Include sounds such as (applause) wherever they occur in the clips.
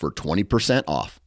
for 20% off.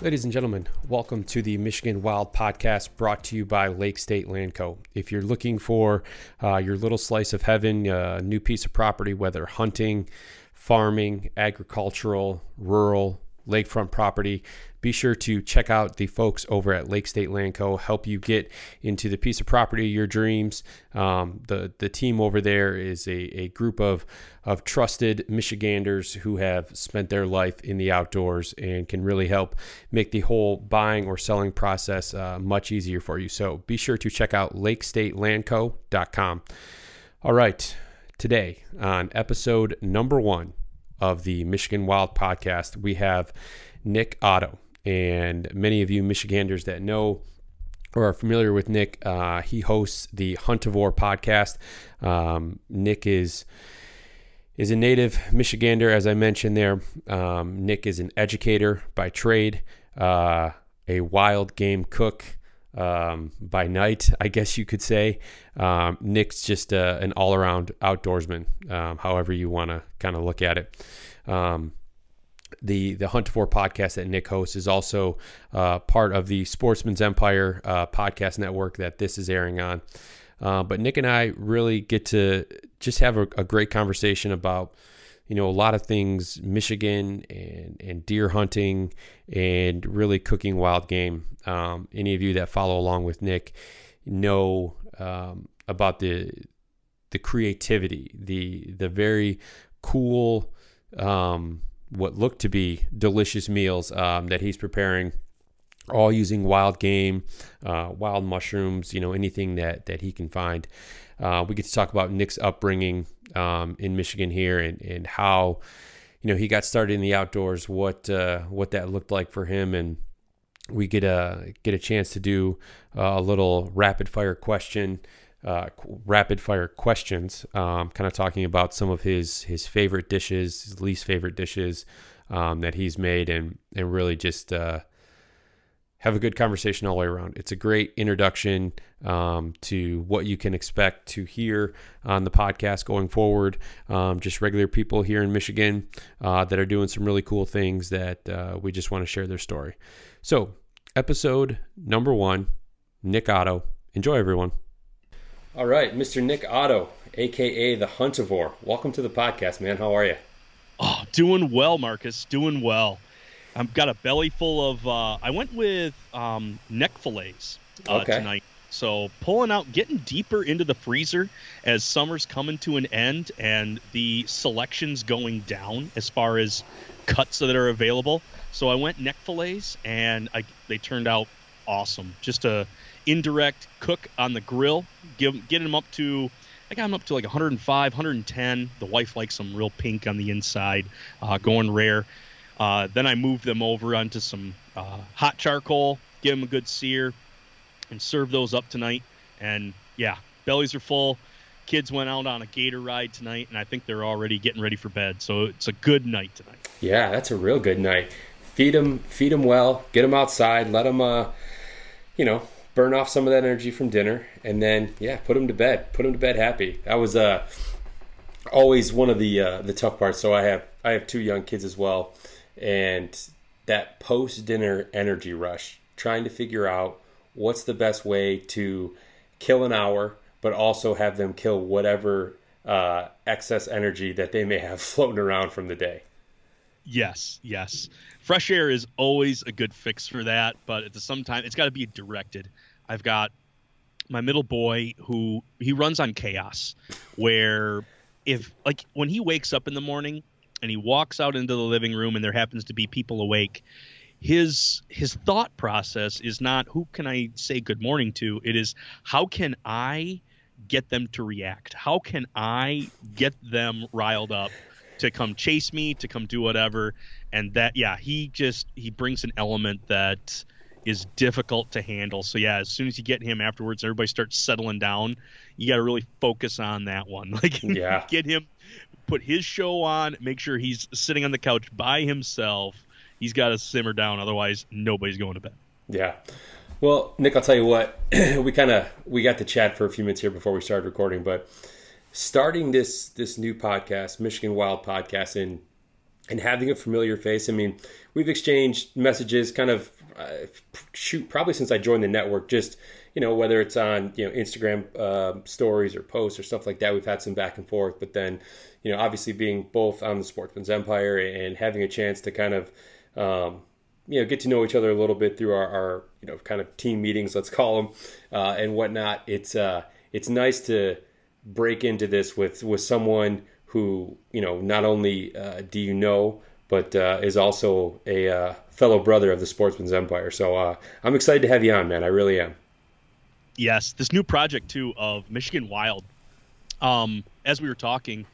Ladies and gentlemen, welcome to the Michigan Wild Podcast brought to you by Lake State Land Co. If you're looking for uh, your little slice of heaven, a uh, new piece of property, whether hunting, farming, agricultural, rural, lakefront property, be sure to check out the folks over at Lake State Land Co. Help you get into the piece of property of your dreams. Um, the the team over there is a, a group of of trusted Michiganders who have spent their life in the outdoors and can really help make the whole buying or selling process uh, much easier for you. So be sure to check out LakeStateLandCo.com. All right, today on episode number one of the Michigan Wild Podcast, we have Nick Otto. And many of you Michiganders that know or are familiar with Nick, uh, he hosts the Huntivore podcast. Um, Nick is is a native Michigander, as I mentioned there. Um, Nick is an educator by trade, uh, a wild game cook um, by night, I guess you could say. Um, Nick's just uh, an all around outdoorsman, um, however you want to kind of look at it. Um, the the Huntivore podcast that Nick hosts is also uh, part of the Sportsman's Empire uh, podcast network that this is airing on. Uh, but Nick and I really get to just have a, a, great conversation about you know a lot of things Michigan and and deer hunting and really cooking wild game. Um, any of you that follow along with Nick know um, about the the creativity, the the very cool. Um, what looked to be delicious meals um, that he's preparing all using wild game, uh, wild mushrooms, you know, anything that, that he can find. Uh, we get to talk about Nick's upbringing um, in Michigan here and, and how, you know, he got started in the outdoors, what uh, what that looked like for him, and we get a get a chance to do a little rapid fire question uh, rapid fire questions, um, kind of talking about some of his his favorite dishes, his least favorite dishes um, that he's made, and and really just uh, have a good conversation all the way around. It's a great introduction um, to what you can expect to hear on the podcast going forward. Um, just regular people here in Michigan uh, that are doing some really cool things that uh, we just want to share their story. So, episode number one, Nick Otto. Enjoy, everyone. All right, Mr. Nick Otto, aka the Huntivore. Welcome to the podcast, man. How are you? Oh, doing well, Marcus. Doing well. I've got a belly full of. Uh, I went with um, neck fillets uh, okay. tonight. So pulling out, getting deeper into the freezer as summer's coming to an end and the selections going down as far as cuts that are available. So I went neck fillets and I, they turned out awesome. Just a indirect cook on the grill, give get them up to I got them up to like 105, 110. The wife likes some real pink on the inside, uh, going rare. Uh, then I moved them over onto some uh, hot charcoal, give them a good sear, and serve those up tonight. And yeah, bellies are full. Kids went out on a gator ride tonight, and I think they're already getting ready for bed. So it's a good night tonight. Yeah, that's a real good night. Feed them, feed them well. Get them outside. Let them, uh, you know, burn off some of that energy from dinner, and then yeah, put them to bed. Put them to bed happy. That was uh, always one of the uh, the tough parts. So I have I have two young kids as well, and that post dinner energy rush, trying to figure out what's the best way to kill an hour, but also have them kill whatever uh, excess energy that they may have (laughs) floating around from the day. Yes, yes. Fresh air is always a good fix for that, but at the same time, it's got to be directed. I've got my middle boy who he runs on chaos, where if like when he wakes up in the morning and he walks out into the living room and there happens to be people awake, his his thought process is not who can I say good morning to. It is how can I get them to react? How can I get them riled up to come chase me, to come do whatever? And that, yeah, he just he brings an element that is difficult to handle. So yeah, as soon as you get him afterwards, everybody starts settling down. You got to really focus on that one. (laughs) Like, yeah. get him, put his show on, make sure he's sitting on the couch by himself. He's got to simmer down, otherwise nobody's going to bed. Yeah. Well, Nick, I'll tell you what. (clears throat) we kind of we got to chat for a few minutes here before we started recording, but starting this this new podcast, Michigan Wild podcast, and and having a familiar face. I mean, we've exchanged messages, kind of uh, shoot, probably since I joined the network. Just you know, whether it's on you know Instagram uh, stories or posts or stuff like that, we've had some back and forth. But then, you know, obviously being both on the Sportsman's Empire and having a chance to kind of um, you know get to know each other a little bit through our, our you know kind of team meetings, let's call them, uh, and whatnot. It's uh, it's nice to break into this with with someone who you know not only uh, do you know but uh, is also a uh, fellow brother of the Sportsman's Empire. So uh, I'm excited to have you on, man. I really am. Yes, this new project too of Michigan Wild. Um, as we were talking,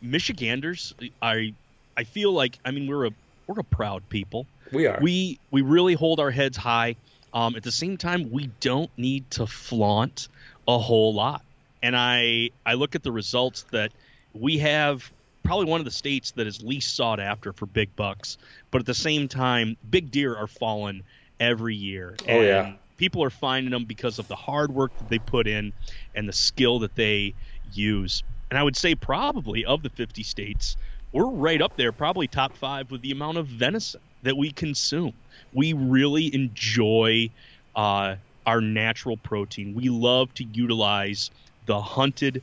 Michiganders, I I feel like I mean we're a we're a proud people. We are. We we really hold our heads high. Um, at the same time, we don't need to flaunt a whole lot. And I I look at the results that we have probably one of the states that is least sought after for big bucks. But at the same time, big deer are falling every year. Oh and yeah. People are finding them because of the hard work that they put in and the skill that they use. And I would say probably of the 50 states, we're right up there, probably top five with the amount of venison that we consume. We really enjoy uh, our natural protein. We love to utilize the hunted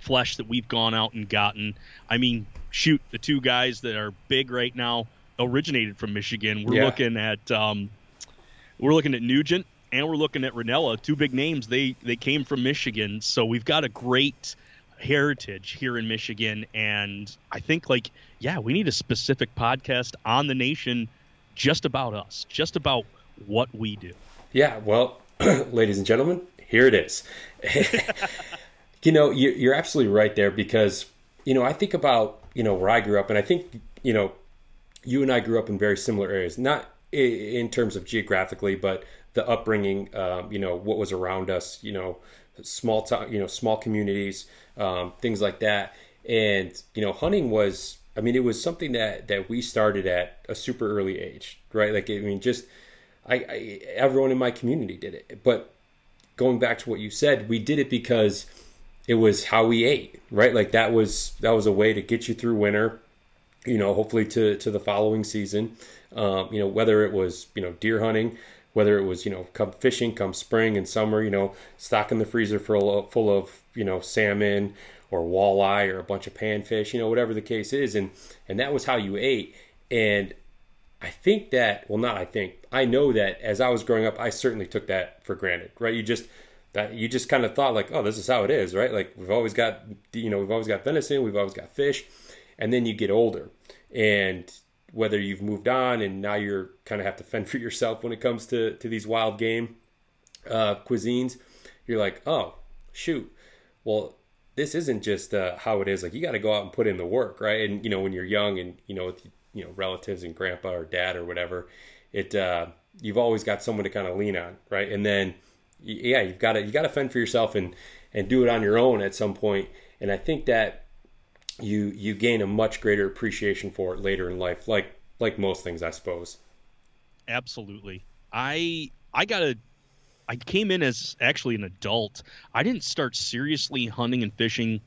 flesh that we've gone out and gotten. I mean, shoot, the two guys that are big right now originated from Michigan. We're yeah. looking at um, we're looking at Nugent and we're looking at Rinella, two big names. They they came from Michigan, so we've got a great heritage here in Michigan. And I think like yeah, we need a specific podcast on the nation just about us, just about what we do. Yeah, well, (clears throat) ladies and gentlemen, here it is. (laughs) you know, you're absolutely right there because, you know, I think about, you know, where I grew up, and I think, you know, you and I grew up in very similar areas, not in terms of geographically, but the upbringing, um, you know, what was around us, you know, small, to, you know, small communities, um, things like that. And, you know, hunting was, I mean, it was something that, that we started at a super early age, right? Like, I mean, just, I, I everyone in my community did it. But going back to what you said, we did it because it was how we ate, right? Like that was that was a way to get you through winter, you know, hopefully to to the following season. Um, you know, whether it was you know deer hunting, whether it was you know come fishing, come spring and summer, you know, stocking the freezer full of, full of you know salmon or walleye or a bunch of panfish, you know, whatever the case is, and and that was how you ate. And I think that, well, not I think, I know that as I was growing up, I certainly took that for granted, right? You just, that you just kind of thought like, oh, this is how it is, right? Like we've always got, you know, we've always got venison, we've always got fish, and then you get older, and whether you've moved on and now you're kind of have to fend (laughs) for yourself when it comes to to these wild game uh, cuisines, you're like, oh, shoot, well, this isn't just uh, how it is. Like you got to go out and put in the work, right? And you know, when you're young and you know with, you know relatives and grandpa or dad or whatever, it uh, you've always got someone to kind of lean on, right? And then yeah, you've got to you got to fend for yourself and and do it on your own at some point. And I think that you you gain a much greater appreciation for it later in life, like like most things, I suppose. Absolutely. I I got a I came in as actually an adult. I didn't start seriously hunting and fishing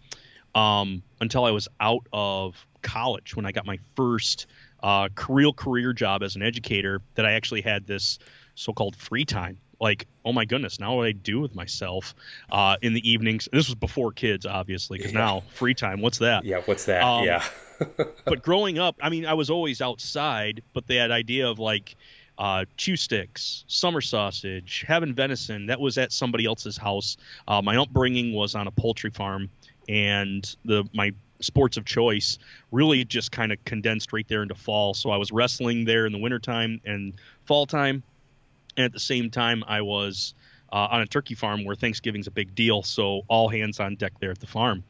um, until I was out of college when I got my first uh, career career job as an educator. That I actually had this so-called free time like, oh my goodness, now what do I do with myself uh, in the evenings? This was before kids, obviously, because yeah. now free time. What's that? Yeah, what's that? Um, yeah. (laughs) but growing up, I mean, I was always outside, but that idea of like uh, chew sticks, summer sausage, having venison, that was at somebody else's house. Uh, my upbringing was on a poultry farm, and the my sports of choice really just kind of condensed right there into fall. So I was wrestling there in the wintertime and fall time and at the same time, I was uh, on a turkey farm where Thanksgiving's a big deal. So all hands on deck there at the farm.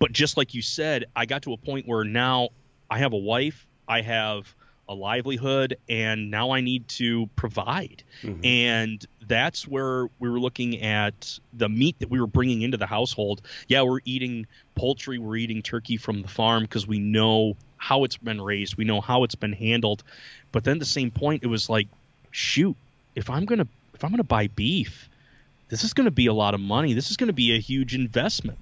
But just like you said, I got to a point where now I have a wife, I have a livelihood, and now I need to provide. Mm-hmm. And that's where we were looking at the meat that we were bringing into the household. Yeah, we're eating poultry, we're eating turkey from the farm because we know how it's been raised, we know how it's been handled. But then at the same point, it was like, shoot, if I'm gonna if I'm gonna buy beef, this is gonna be a lot of money. This is gonna be a huge investment.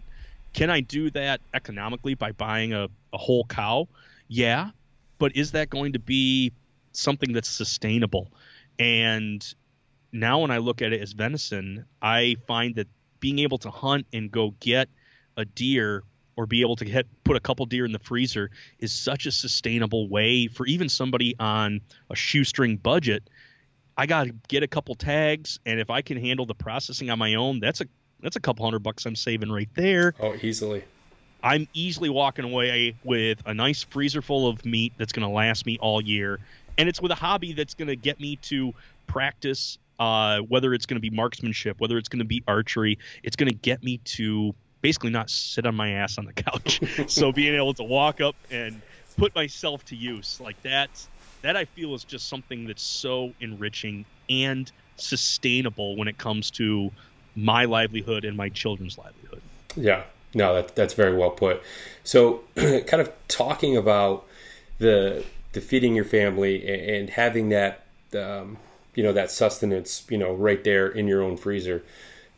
Can I do that economically by buying a, a whole cow? Yeah, but is that going to be something that's sustainable? And now when I look at it as venison, I find that being able to hunt and go get a deer or be able to put a couple deer in the freezer is such a sustainable way for even somebody on a shoestring budget I got to get a couple tags, and if I can handle the processing on my own, that's a that's a couple hundred bucks I'm saving right there. Oh, easily. I'm easily walking away with a nice freezer full of meat that's going to last me all year, and it's with a hobby that's going to get me to practice. Uh, whether it's going to be marksmanship, whether it's going to be archery, it's going to get me to basically not sit on my ass on the couch. (laughs) so being able to walk up and put myself to use like that, that I feel is just something that's so enriching and sustainable when it comes to my livelihood and my children's livelihood. Yeah, no, that, that's very well put. So, (clears throat) kind of talking about the the feeding your family and having that, um, you know, that sustenance, you know, right there in your own freezer.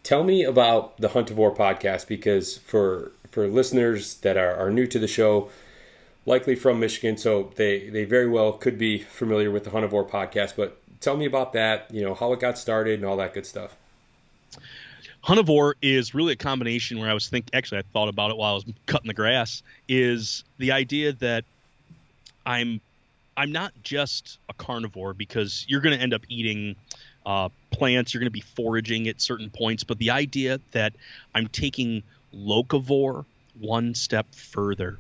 Tell me about the Huntivore podcast because for for listeners that are, are new to the show, likely from Michigan, so they they very well could be familiar with the Huntivore podcast. But tell me about that. You know how it got started and all that good stuff. Huntivore is really a combination where I was think actually I thought about it while I was cutting the grass is the idea that I'm I'm not just a carnivore because you're going to end up eating uh, plants, you're going to be foraging at certain points, but the idea that I'm taking locavore one step further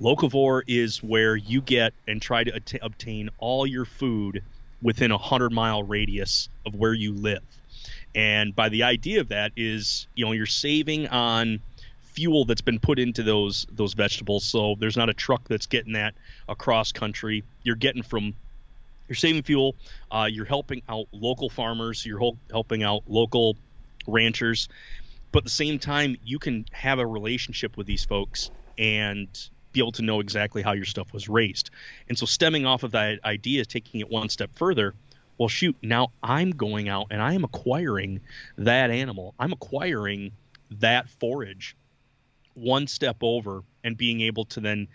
Locavore is where you get and try to at- obtain all your food within a hundred mile radius of where you live. And by the idea of that is, you know, you're saving on fuel that's been put into those those vegetables. So there's not a truck that's getting that across country. You're getting from you're saving fuel. Uh, you're helping out local farmers. You're helping out local ranchers. But at the same time, you can have a relationship with these folks and be able to know exactly how your stuff was raised. And so, stemming off of that idea, taking it one step further, well, shoot, now I'm going out and I am acquiring that animal. I'm acquiring that forage one step over and being able to then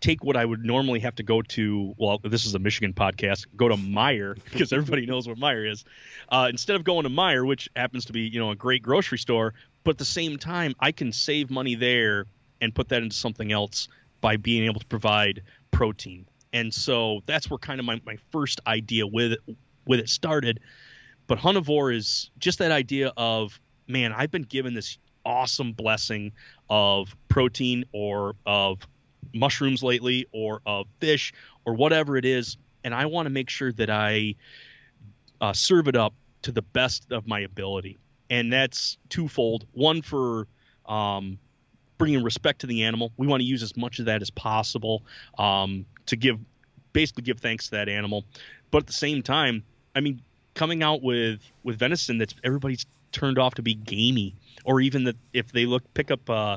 take what I would normally have to go to. Well, this is a Michigan podcast. Go to Meijer (laughs) because everybody knows what Meijer is. Uh, instead of going to Meijer, which happens to be you know a great grocery store, but at the same time I can save money there and put that into something else by being able to provide protein. And so that's where kind of my, my first idea with it, with it started. But Huntivore is just that idea of, man, I've been given this awesome blessing of protein or of mushrooms lately or of fish or whatever it is. And I want to make sure that I uh, serve it up to the best of my ability. And that's twofold. One for um, bringing respect to the animal. We want to use as much of that as possible um, to give, basically, give thanks to that animal. But at the same time, I mean, coming out with with venison that's everybody's turned off to be gamey, or even that if they look pick up uh,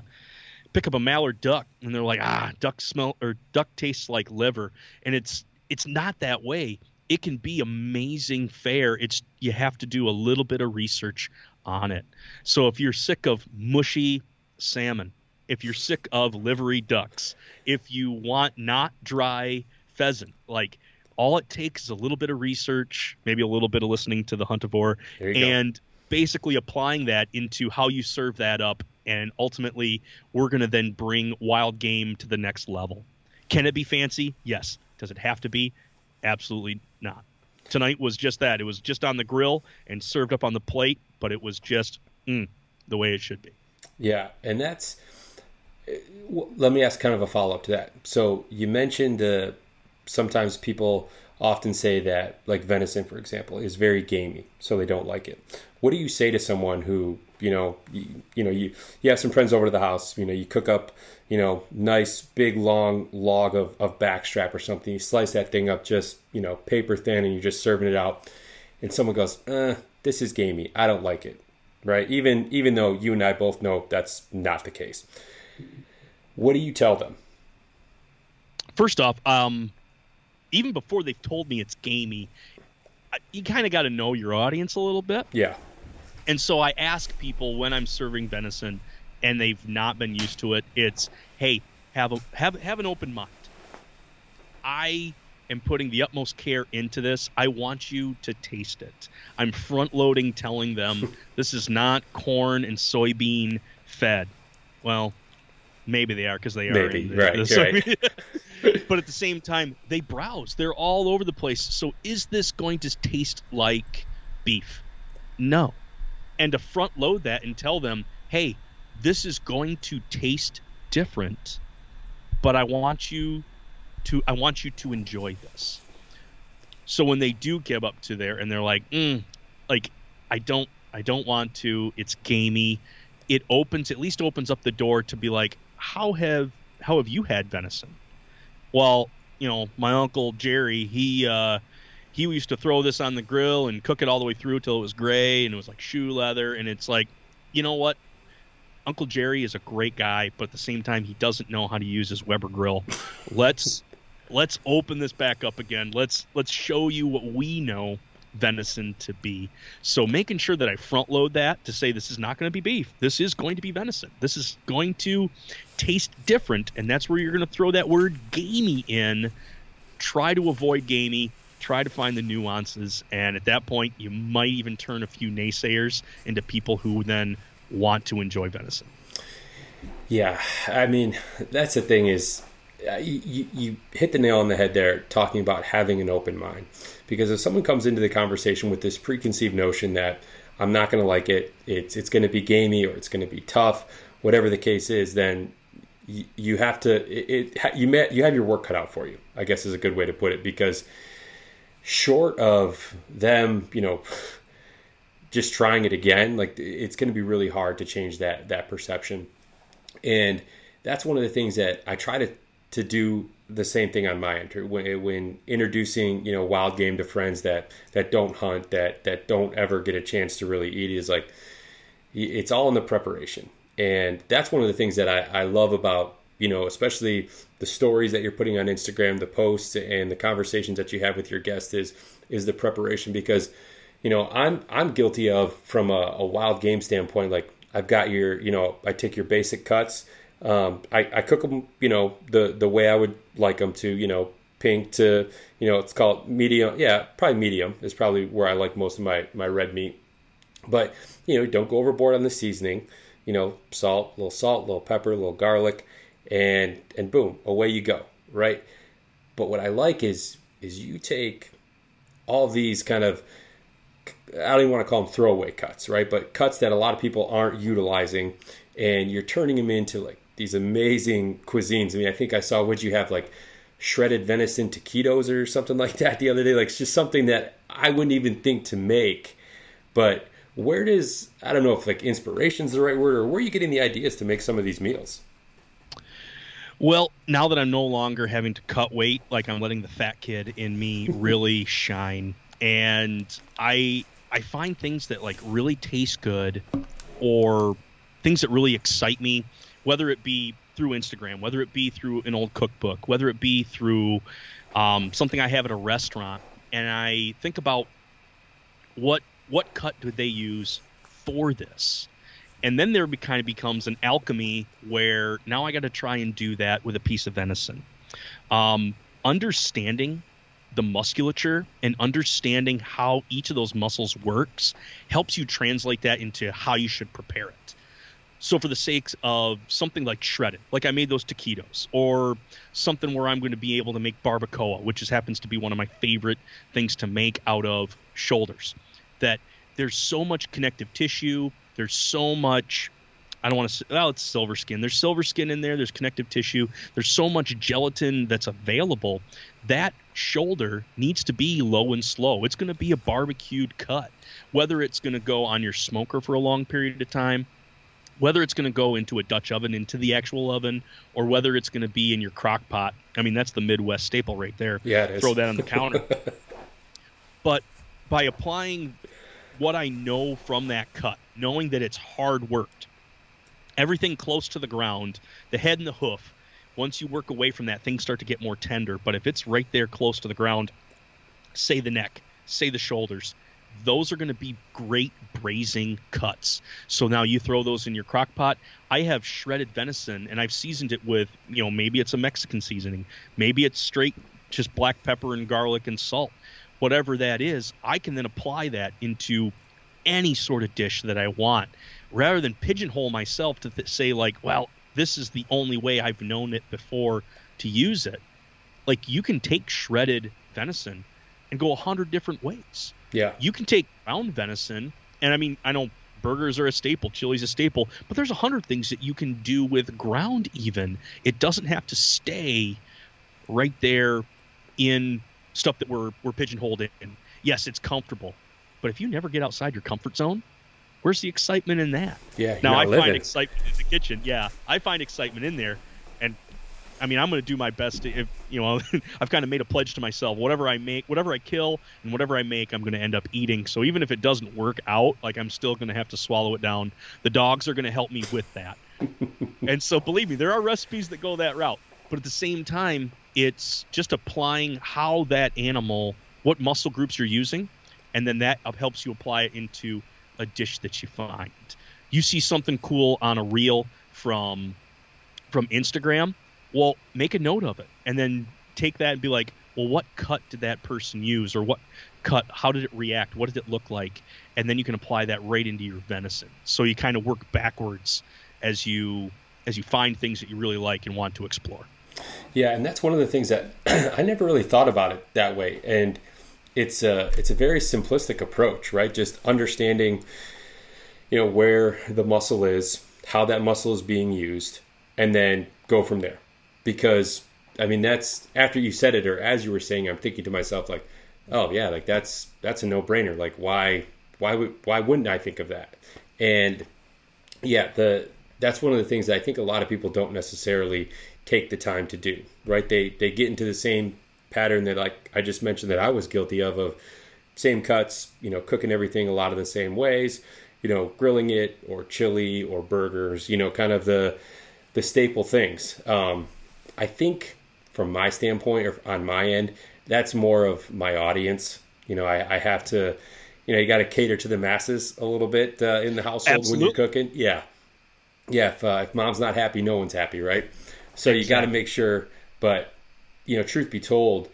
pick up a mallard duck and they're like, ah, duck smell or duck tastes like liver, and it's it's not that way. It can be amazing fare. It's you have to do a little bit of research on it. So if you're sick of mushy salmon, if you're sick of livery ducks, if you want not dry pheasant, like all it takes is a little bit of research, maybe a little bit of listening to the Huntivore, and go. basically applying that into how you serve that up. And ultimately, we're going to then bring wild game to the next level. Can it be fancy? Yes. Does it have to be? Absolutely not. Tonight was just that. It was just on the grill and served up on the plate, but it was just mm, the way it should be. Yeah, and that's. Let me ask kind of a follow up to that. So you mentioned uh, sometimes people often say that, like venison, for example, is very gamey, so they don't like it. What do you say to someone who, you know, you, you know, you you have some friends over to the house, you know, you cook up, you know, nice big long log of of backstrap or something, you slice that thing up just, you know, paper thin, and you're just serving it out, and someone goes, uh, "This is gamey. I don't like it." Right? Even even though you and I both know that's not the case. What do you tell them? First off, um, even before they've told me it's gamey, you kind of got to know your audience a little bit. Yeah. And so I ask people when I'm serving venison and they've not been used to it, it's hey, have a have have an open mind. I am putting the utmost care into this. I want you to taste it. I'm front loading telling them (laughs) this is not corn and soybean fed. Well, maybe they are because they are. Maybe, right, (laughs) right. (laughs) but at the same time, they browse. They're all over the place. So is this going to taste like beef? No. And to front load that and tell them, hey, this is going to taste different, but I want you to I want you to enjoy this. So when they do give up to there and they're like, mm, like I don't I don't want to. It's gamey. It opens at least opens up the door to be like, how have how have you had venison? Well, you know, my uncle Jerry, he uh, he used to throw this on the grill and cook it all the way through till it was gray and it was like shoe leather. And it's like, you know what? Uncle Jerry is a great guy, but at the same time, he doesn't know how to use his Weber grill. let's let's open this back up again. Let's let's show you what we know venison to be. So making sure that I front load that to say this is not going to be beef. This is going to be venison. This is going to taste different, and that's where you're going to throw that word gamey in. Try to avoid gamey. Try to find the nuances, and at that point, you might even turn a few naysayers into people who then want to enjoy venison. Yeah, I mean, that's the thing is, uh, you, you hit the nail on the head there, talking about having an open mind. Because if someone comes into the conversation with this preconceived notion that I'm not going to like it, it's it's going to be gamey or it's going to be tough, whatever the case is, then you, have to it, it you met you have your work cut out for you. I guess is a good way to put it because short of them, you know, (sighs) just trying it again, like it's going to be really hard to change that that perception. And that's one of the things that I try to to do the same thing on my end when, when introducing you know wild game to friends that that don't hunt that that don't ever get a chance to really eat is like it's all in the preparation. And that's one of the things that I, I love about you know especially the stories that you're putting on instagram the posts and the conversations that you have with your guests is is the preparation because you know i'm i'm guilty of from a, a wild game standpoint like i've got your you know i take your basic cuts um, I, I cook them, you know, the the way I would like them to, you know, pink to, you know, it's called medium. Yeah, probably medium is probably where I like most of my my red meat. But you know, don't go overboard on the seasoning. You know, salt, little salt, little pepper, little garlic, and and boom, away you go, right? But what I like is is you take all these kind of I don't even want to call them throwaway cuts, right? But cuts that a lot of people aren't utilizing, and you're turning them into like these amazing cuisines. I mean, I think I saw what you have like shredded venison taquitos or something like that the other day. Like it's just something that I wouldn't even think to make. But where does I don't know if like inspiration is the right word or where are you getting the ideas to make some of these meals? Well, now that I'm no longer having to cut weight, like I'm letting the fat kid in me (laughs) really shine, and I I find things that like really taste good, or things that really excite me whether it be through Instagram, whether it be through an old cookbook, whether it be through um, something I have at a restaurant, and I think about what what cut do they use for this, and then there be, kind of becomes an alchemy where now I got to try and do that with a piece of venison. Um, understanding the musculature and understanding how each of those muscles works helps you translate that into how you should prepare it. So, for the sakes of something like shredded, like I made those taquitos, or something where I'm going to be able to make barbacoa, which just happens to be one of my favorite things to make out of shoulders, that there's so much connective tissue, there's so much I don't want to. Well, it's silver skin. There's silver skin in there. There's connective tissue. There's so much gelatin that's available. That shoulder needs to be low and slow. It's going to be a barbecued cut. Whether it's going to go on your smoker for a long period of time, whether it's going to go into a Dutch oven, into the actual oven, or whether it's going to be in your crock pot. I mean, that's the Midwest staple right there. Yeah, Throw that on the counter. (laughs) but by applying what I know from that cut, knowing that it's hard worked, everything close to the ground, the head and the hoof. Once you work away from that, things start to get more tender. But if it's right there close to the ground, say the neck, say the shoulders, those are going to be great braising cuts. So now you throw those in your crock pot. I have shredded venison and I've seasoned it with, you know, maybe it's a Mexican seasoning, maybe it's straight just black pepper and garlic and salt. Whatever that is, I can then apply that into any sort of dish that I want rather than pigeonhole myself to th- say like, well, this is the only way I've known it before to use it. Like you can take shredded venison and go a hundred different ways. Yeah. You can take ground venison, and I mean, I know burgers are a staple, chili's a staple, but there's a hundred things that you can do with ground. Even it doesn't have to stay right there in stuff that we're we're pigeonholed in. Yes, it's comfortable, but if you never get outside your comfort zone, Where's the excitement in that? Yeah. Now I living. find excitement in the kitchen. Yeah, I find excitement in there, I mean I'm going to do my best. To, if you know, (laughs) I've kind of made a pledge to myself. Whatever I make, whatever I kill, and whatever I make, I'm going to end up eating. So even if it doesn't work out, like I'm still going to have to swallow it down. The dogs are going to help me with that. (laughs) and so believe me, there are recipes that go that route. But at the same time, it's just applying how that animal, what muscle groups you're using, and then that helps you apply it into a dish that you find. You see something cool on a reel from from Instagram, well, make a note of it and then take that and be like, well, what cut did that person use or what cut how did it react? What did it look like? And then you can apply that right into your venison. So you kind of work backwards as you as you find things that you really like and want to explore. Yeah, and that's one of the things that (clears throat) I never really thought about it that way. And it's a it's a very simplistic approach, right? Just understanding, you know, where the muscle is, how that muscle is being used, and then go from there. Because I mean, that's after you said it, or as you were saying, I'm thinking to myself like, oh yeah, like that's that's a no brainer. Like why why would why wouldn't I think of that? And yeah, the that's one of the things that I think a lot of people don't necessarily take the time to do. Right? They they get into the same pattern that like I just mentioned that I was guilty of of same cuts, you know, cooking everything a lot of the same ways, you know, grilling it or chili or burgers, you know, kind of the the staple things. Um, I think from my standpoint or on my end, that's more of my audience. You know, I, I have to, you know, you got to cater to the masses a little bit uh, in the household Absolutely. when you're cooking. Yeah, yeah. If, uh, if mom's not happy, no one's happy, right? So you got to make sure. But you know, truth be told,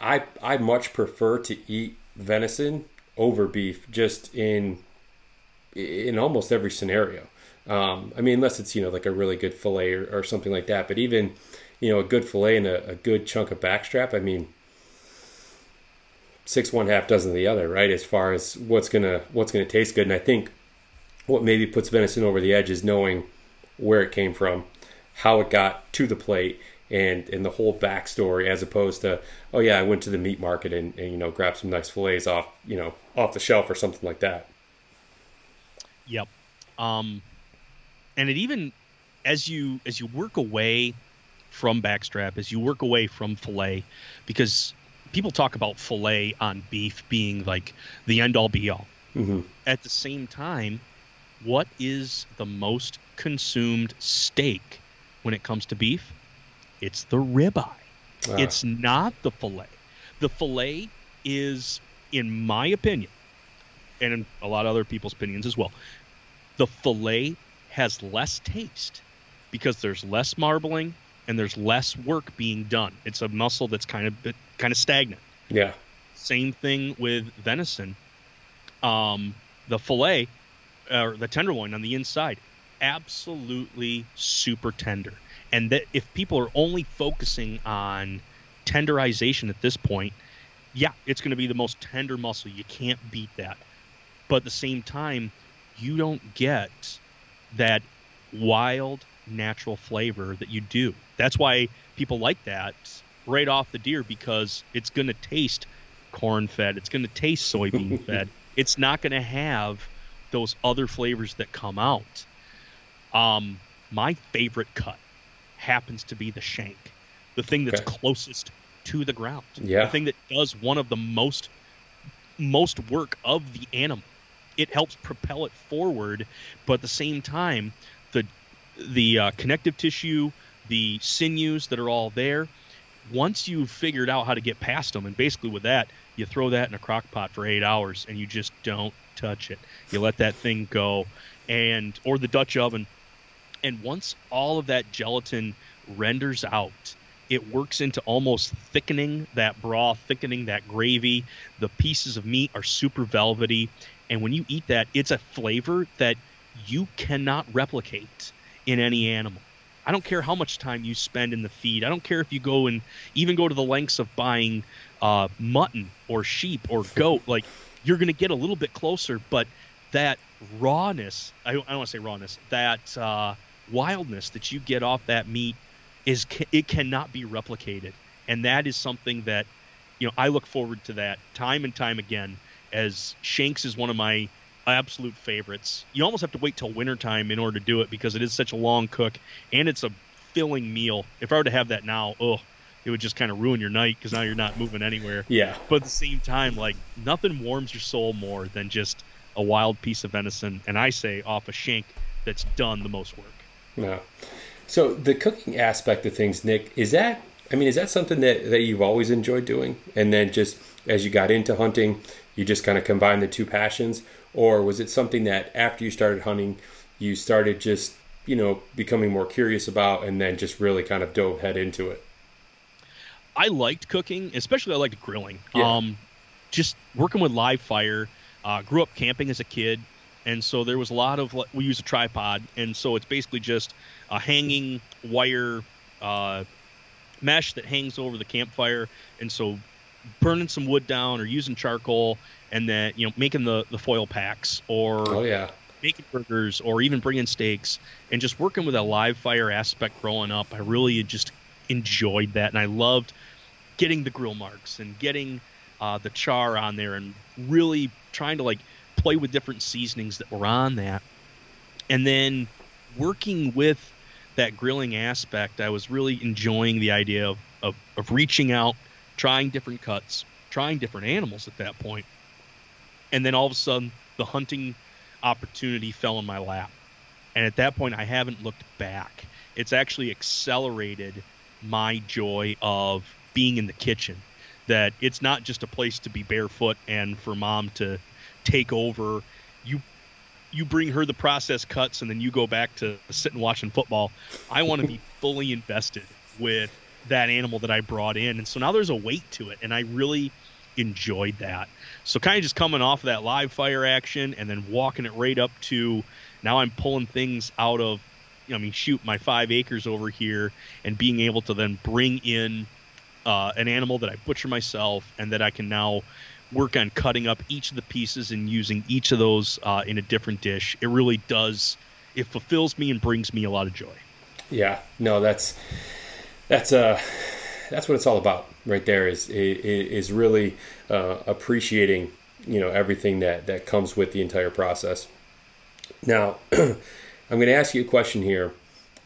I I much prefer to eat venison over beef, just in in almost every scenario. Um, I mean, unless it's you know like a really good fillet or, or something like that. But even you know a good fillet and a, a good chunk of backstrap. I mean, six one half dozen the other, right? As far as what's gonna what's gonna taste good. And I think what maybe puts venison over the edge is knowing where it came from, how it got to the plate, and and the whole backstory as opposed to oh yeah I went to the meat market and, and you know grabbed some nice fillets off you know off the shelf or something like that. Yep, um, and it even as you as you work away from backstrap as you work away from fillet because people talk about fillet on beef being like the end all be all. Mm-hmm. At the same time, what is the most consumed steak when it comes to beef? It's the ribeye. Ah. It's not the fillet. The fillet is, in my opinion, and in a lot of other people's opinions as well, the fillet has less taste because there's less marbling, and there's less work being done. It's a muscle that's kind of kind of stagnant. Yeah. Same thing with venison. Um, the fillet or the tenderloin on the inside, absolutely super tender. And that if people are only focusing on tenderization at this point, yeah, it's going to be the most tender muscle. You can't beat that. But at the same time, you don't get that wild natural flavor that you do. That's why people like that right off the deer because it's going to taste corn fed, it's going to taste soybean (laughs) fed. It's not going to have those other flavors that come out. Um, my favorite cut happens to be the shank, the thing that's okay. closest to the ground. Yeah. The thing that does one of the most most work of the animal. It helps propel it forward, but at the same time, the the uh, connective tissue, the sinews that are all there. Once you've figured out how to get past them, and basically with that, you throw that in a crock pot for eight hours and you just don't touch it. You let that thing go, and or the Dutch oven, and once all of that gelatin renders out, it works into almost thickening that broth, thickening that gravy. The pieces of meat are super velvety, and when you eat that, it's a flavor that you cannot replicate in any animal. I don't care how much time you spend in the feed. I don't care if you go and even go to the lengths of buying uh, mutton or sheep or goat. (laughs) Like you're going to get a little bit closer, but that rawness, I, I don't want to say rawness, that uh, wildness that you get off that meat is it cannot be replicated. And that is something that, you know, I look forward to that time and time again as Shanks is one of my absolute favorites. You almost have to wait till wintertime in order to do it because it is such a long cook and it's a filling meal. If I were to have that now, oh, it would just kind of ruin your night because now you're not moving anywhere. Yeah. But at the same time, like nothing warms your soul more than just a wild piece of venison, and I say off a shank that's done the most work. No. So the cooking aspect of things, Nick, is that I mean, is that something that, that you've always enjoyed doing? And then just as you got into hunting, you just kind of combined the two passions? Or was it something that after you started hunting, you started just, you know, becoming more curious about and then just really kind of dove head into it? I liked cooking, especially I liked grilling. Yeah. Um, just working with live fire. Uh, grew up camping as a kid, and so there was a lot of we use a tripod, and so it's basically just a hanging wire uh, mesh that hangs over the campfire, and so burning some wood down or using charcoal, and then you know making the the foil packs or oh yeah making burgers or even bringing steaks and just working with a live fire aspect growing up. I really just enjoyed that, and I loved getting the grill marks and getting uh, the char on there, and really trying to like play with different seasonings that were on that, and then working with that grilling aspect. I was really enjoying the idea of, of, of reaching out, trying different cuts, trying different animals at that point, and then all of a sudden the hunting opportunity fell in my lap. And at that point, I haven't looked back. It's actually accelerated my joy of being in the kitchen. That it's not just a place to be barefoot and for mom to take over. You you bring her the process cuts and then you go back to sitting watching football. I want to be fully invested with that animal that I brought in. And so now there's a weight to it and I really enjoyed that. So kind of just coming off of that live fire action and then walking it right up to now I'm pulling things out of I mean, shoot, my five acres over here, and being able to then bring in uh, an animal that I butcher myself, and that I can now work on cutting up each of the pieces and using each of those uh, in a different dish. It really does. It fulfills me and brings me a lot of joy. Yeah, no, that's that's uh that's what it's all about right there. Is is really uh, appreciating you know everything that that comes with the entire process. Now. (clears throat) I'm going to ask you a question here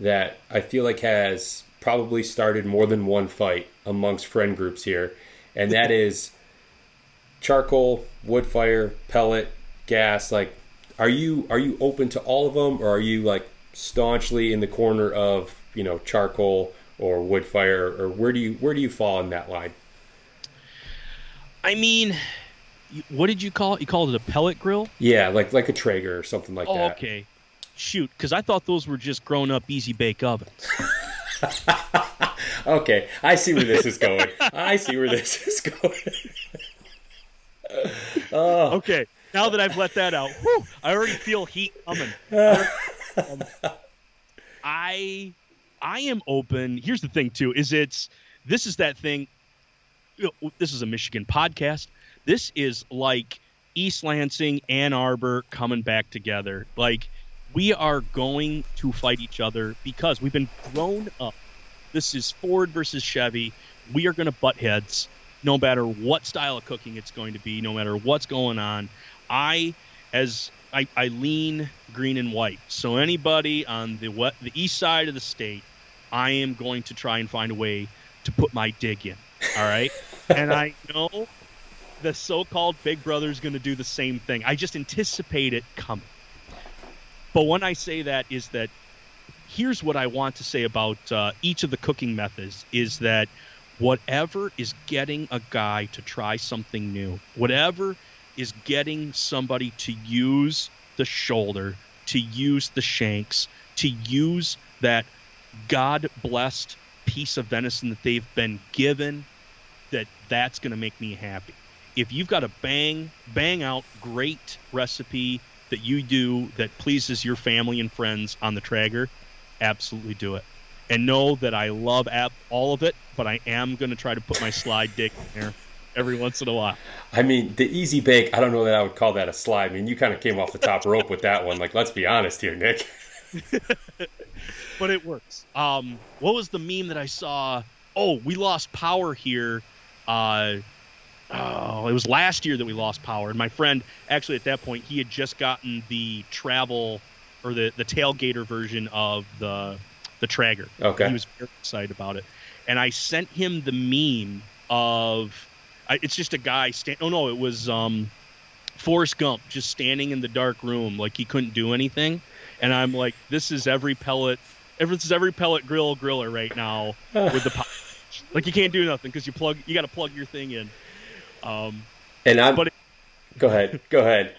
that I feel like has probably started more than one fight amongst friend groups here, and that (laughs) is charcoal, wood fire, pellet, gas. Like, are you are you open to all of them, or are you like staunchly in the corner of you know charcoal or wood fire, or where do you where do you fall in that line? I mean, what did you call it? You called it a pellet grill? Yeah, like like a Traeger or something like oh, that. Okay shoot, because I thought those were just grown up easy bake ovens. (laughs) okay, I see where this is going. I see where this is going. oh. Okay, now that I've let that out, whew, I already feel heat coming. (laughs) Um, I I am open. Here's the thing too: is it's this is that thing. You know, this is a Michigan podcast. This is like East Lansing, Ann Arbor coming back together. Like we are going to fight each other because we've been grown up. This is Ford versus Chevy. We are going to butt heads no matter what style of cooking it's going to be, no matter what's going on. I, as I, I lean green and white. So anybody on the what, the east side of the state, I am going to try and find a way to put my dig in. All right, and I (laughs) know the so-called Big Brother is going to do the same thing. I just anticipate it coming. But when I say that, is that here's what I want to say about uh, each of the cooking methods is that whatever is getting a guy to try something new, whatever is getting somebody to use the shoulder, to use the shanks, to use that God blessed piece of venison that they've been given, that that's going to make me happy. If you've got a bang, bang out great recipe that you do that pleases your family and friends on the Traeger, absolutely do it. And know that I love all of it, but I am going to try to put my slide dick in there every once in a while. I mean, the easy bake, I don't know that I would call that a slide. I mean, you kind of came off the top rope with that one. Like, let's be honest here, Nick. (laughs) but it works. Um, what was the meme that I saw? Oh, we lost power here. Uh, oh, it was last year that we lost power. And my friend, actually, at that point, he had just gotten the travel or the the tailgater version of the the Traeger. Okay. He was very excited about it, and I sent him the meme of. I, it's just a guy stand. Oh no, it was um, Forrest Gump just standing in the dark room like he couldn't do anything, and I'm like, this is every pellet. This is every pellet grill griller right now with the. (sighs) like you can't do nothing because you plug. You got to plug your thing in. Um, and I'm. But it, go ahead. (laughs) Go ahead.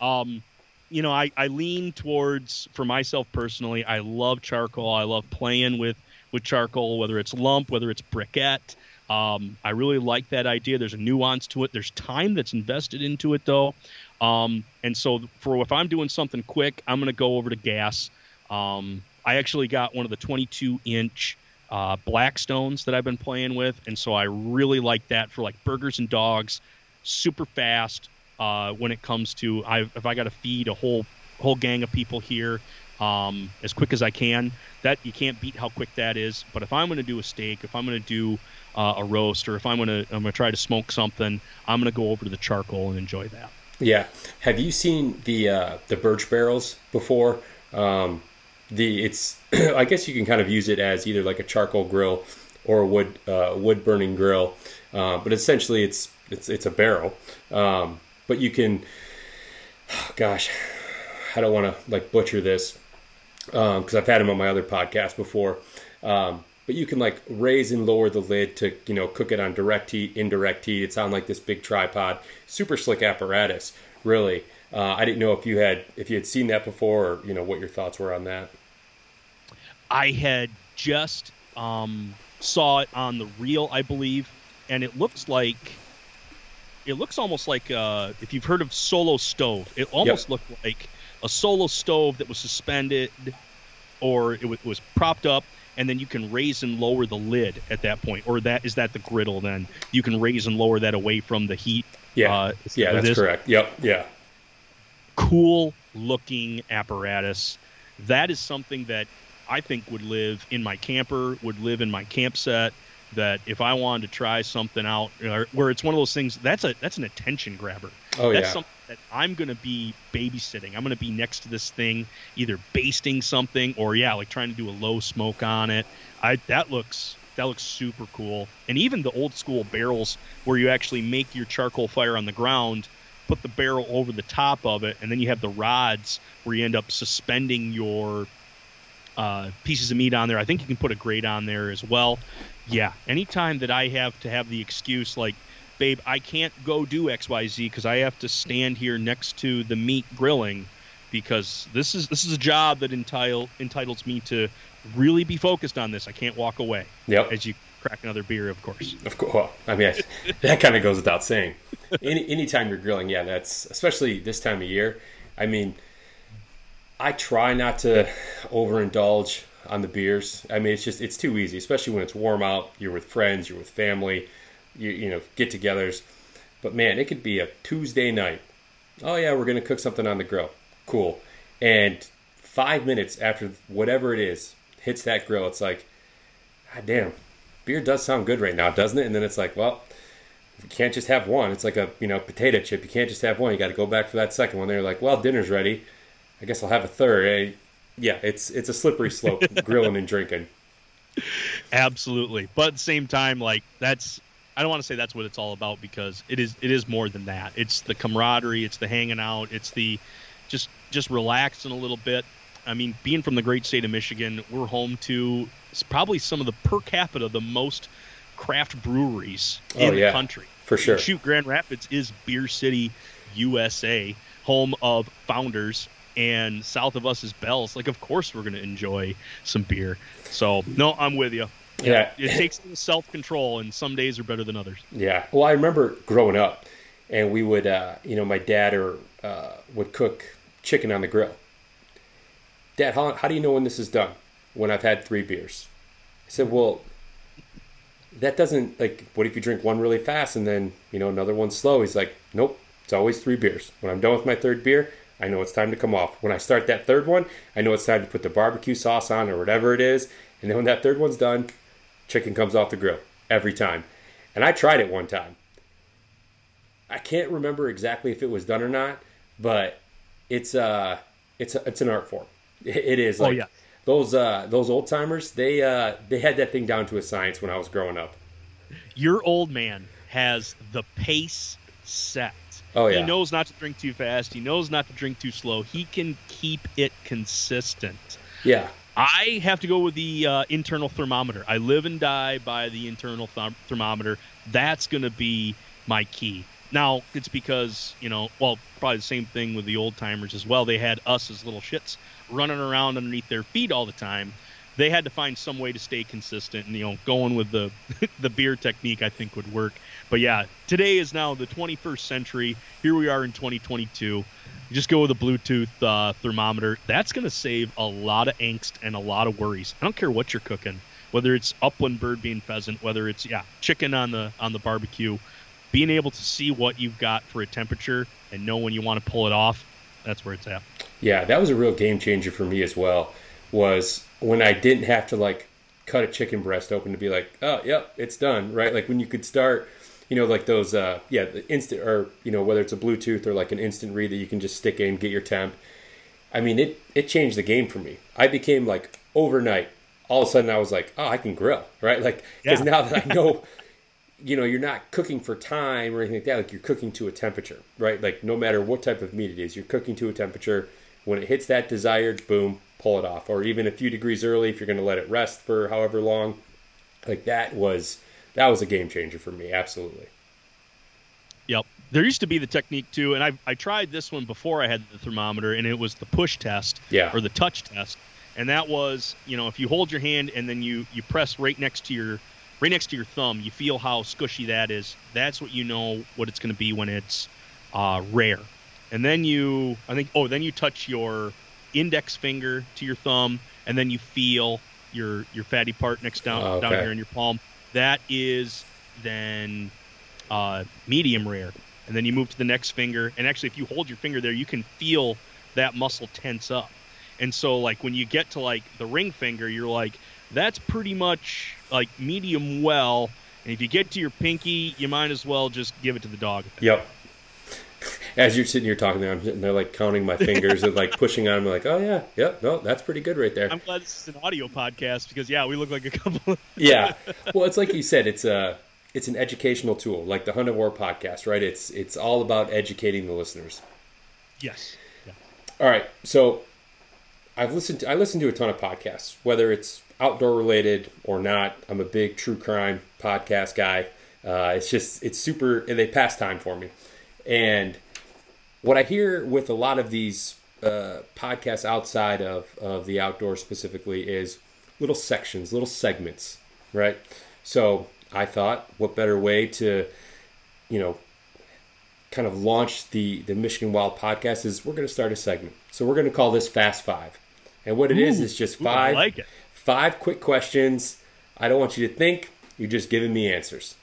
Um, you know, I, I lean towards for myself personally. I love charcoal. I love playing with with charcoal, whether it's lump, whether it's briquette. Um, I really like that idea. There's a nuance to it. There's time that's invested into it, though. Um, and so, for if I'm doing something quick, I'm going to go over to gas. Um, I actually got one of the 22 inch uh, Blackstones that I've been playing with, and so I really like that for like burgers and dogs, super fast. Uh, when it comes to I, if I got to feed a whole whole gang of people here um, as quick as I can, that you can't beat how quick that is. But if I'm going to do a steak, if I'm going to do uh, a roast, or if I'm going to I'm going to try to smoke something, I'm going to go over to the charcoal and enjoy that. Yeah. Have you seen the uh, the Burch Barrels before? Um, the it's (clears throat) I guess you can kind of use it as either like a charcoal grill or a wood uh, wood burning grill, uh, but essentially it's it's it's a barrel. Um, but you can, (sighs) gosh, I don't want to like butcher this because um, I've had them on my other podcast before. Um, but you can like raise and lower the lid to you know cook it on direct heat, indirect heat. It's on like this big tripod, super slick apparatus, really. Uh, I didn't know if you had if you had seen that before, or you know what your thoughts were on that. I had just um, saw it on the reel, I believe, and it looks like it looks almost like uh, if you've heard of solo stove, it almost yep. looked like a solo stove that was suspended or it w- was propped up and then you can raise and lower the lid at that point or that is that the griddle then? You can raise and lower that away from the heat yeah. uh, yeah that's this. correct. Yep yeah. Cool looking apparatus. That is something that I think would live in my camper, would live in my camp set. That if I wanted to try something out, where it's one of those things, that's a that's an attention grabber. Oh yeah that's yeah. Something that I'm going to be babysitting. I'm going to be next to this thing, either basting something or yeah, like trying to do a low smoke on it. I that looks that looks super cool. And even the old school barrels where you actually make your charcoal fire on the ground, put the barrel over the top of it, and then you have the rods where you end up suspending your uh, pieces of meat on there. I think you can put a grate on there as well. Yeah, anytime that I have to have the excuse like, babe, I can't go do XYZ because I have to stand here next to the meat grilling because this is this is a job that entitle, entitles me to really be focused on this. I can't walk away. Yep. As you crack another beer, of course. Of course. Well, I mean, (laughs) that kind of goes without saying. Any anytime you're grilling, yeah, that's especially this time of year. I mean, I try not to overindulge on the beers. I mean, it's just it's too easy, especially when it's warm out. You're with friends, you're with family, you you know, get-togethers. But man, it could be a Tuesday night. Oh yeah, we're gonna cook something on the grill. Cool. And five minutes after whatever it is hits that grill, it's like, God damn, beer does sound good right now, doesn't it? And then it's like, well, you can't just have one. It's like a you know potato chip. You can't just have one. You got to go back for that second one. They're like, well, dinner's ready. I guess I'll have a third. Eh? yeah, it's it's a slippery slope, (laughs) grilling and drinking. Absolutely, but at the same time, like that's I don't want to say that's what it's all about because it is it is more than that. It's the camaraderie, it's the hanging out, it's the just just relaxing a little bit. I mean, being from the great state of Michigan, we're home to probably some of the per capita the most craft breweries oh, in yeah, the country. For sure. Shoot, Grand Rapids is Beer City, USA, home of founders and south of us is Bell's. Like, of course, we're going to enjoy some beer. So, no, I'm with you. Yeah, it takes some self control, and some days are better than others. Yeah. Well, I remember growing up, and we would, uh, you know, my dad or uh, would cook chicken on the grill. Dad, how, how do you know when this is done? When I've had three beers. I said, well, that doesn't like. What if you drink one really fast and then you know another one slow? He's like, nope. It's always three beers. When I'm done with my third beer, I know it's time to come off. When I start that third one, I know it's time to put the barbecue sauce on or whatever it is. And then when that third one's done, chicken comes off the grill every time. And I tried it one time. I can't remember exactly if it was done or not, but it's uh it's a, it's an art form. It is oh, like oh, yeah. those uh those old timers, they uh they had that thing down to a science when I was growing up. Your old man has the pace set. Oh yeah. He knows not to drink too fast. He knows not to drink too slow. He can keep it consistent. Yeah. I have to go with the uh, internal thermometer. I live and die by the internal th- thermometer. That's going to be my key. Now, it's because, you know, well, probably the same thing with the old timers as well. They had us as little shits running around underneath their feet all the time they had to find some way to stay consistent and you know going with the (laughs) the beer technique i think would work. But yeah today is now the 21st century. Here we are in 2022 you just go with a bluetooth uh, thermometer. That's going to save a lot of angst and a lot of worries. I don't care what you're cooking whether it's upland bird being pheasant whether it's yeah chicken on the on the barbecue. Being able to see what you've got for a temperature and know when you want to pull it off that's where it's at. Yeah that was a real game changer for me as well was when I didn't have to like cut a chicken breast open to be like, oh, yep, it's done, right? Like when you could start, you know, like those, uh, yeah, the instant or you know whether it's a Bluetooth or like an instant read that you can just stick in, get your temp. I mean, it it changed the game for me. I became like overnight. All of a sudden, I was like, oh, I can grill, right? Like because yeah. now that I (laughs) know. you know, you're not cooking for time or anything like that. Like you're cooking to a temperature, right? Like no matter what type of meat it is, you're cooking to a temperature. When it hits that desired, boom, pull it off, or even a few degrees early if you're going to let it rest for however long. Like that was that was a game changer for me, absolutely. Yep. There used to be the technique too, and I I tried this one before I had the thermometer, and it was the push test, yeah. or the touch test, and that was you know if you hold your hand and then you you press right next to your right next to your thumb, you feel how squishy that is. That's what you know what it's going to be when it's uh, rare. And then you, I think, oh, then you touch your index finger to your thumb, and then you feel your your fatty part next down oh, okay. down here in your palm. That is then uh, medium rare, and then you move to the next finger. And actually, if you hold your finger there, you can feel that muscle tense up. And so, like when you get to like the ring finger, you're like, that's pretty much like medium well. And if you get to your pinky, you might as well just give it to the dog. Yep as you're sitting here talking to them, they're like counting my fingers and like pushing on them, like, oh yeah, yep, no, that's pretty good right there. I'm glad this is an audio podcast because yeah, we look like a couple. Of- (laughs) yeah, well, it's like you said, it's a it's an educational tool, like the Huntivore podcast, right? It's it's all about educating the listeners. Yes. Yeah. All right, so I've listened. To, I listen to a ton of podcasts, whether it's outdoor related or not. I'm a big true crime podcast guy. Uh, it's just it's super. They pass time for me, and what I hear with a lot of these uh, podcasts outside of, of the outdoor specifically is little sections, little segments, right? So I thought, what better way to, you know, kind of launch the the Michigan Wild podcast is we're going to start a segment. So we're going to call this Fast Five, and what it ooh, is is just five ooh, like five quick questions. I don't want you to think. You're just giving me answers.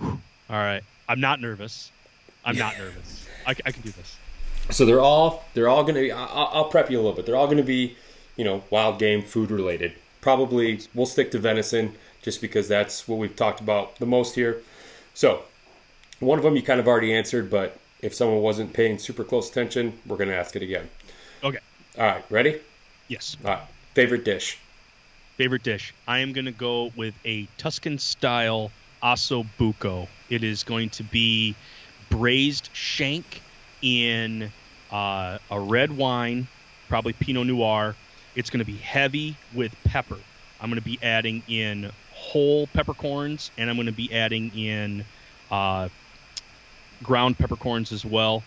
All right. I'm not nervous. I'm not nervous. I, I, can do this. So they're all they're all going to be. I'll, I'll prep you a little bit. They're all going to be, you know, wild game food related. Probably we'll stick to venison just because that's what we've talked about the most here. So one of them you kind of already answered, but if someone wasn't paying super close attention, we're going to ask it again. Okay. All right. Ready? Yes. All right. Favorite dish? Favorite dish. I am going to go with a Tuscan style osso buco. It is going to be braised shank in uh, a red wine, probably Pinot Noir. It's going to be heavy with pepper. I'm going to be adding in whole peppercorns, and I'm going to be adding in uh, ground peppercorns as well,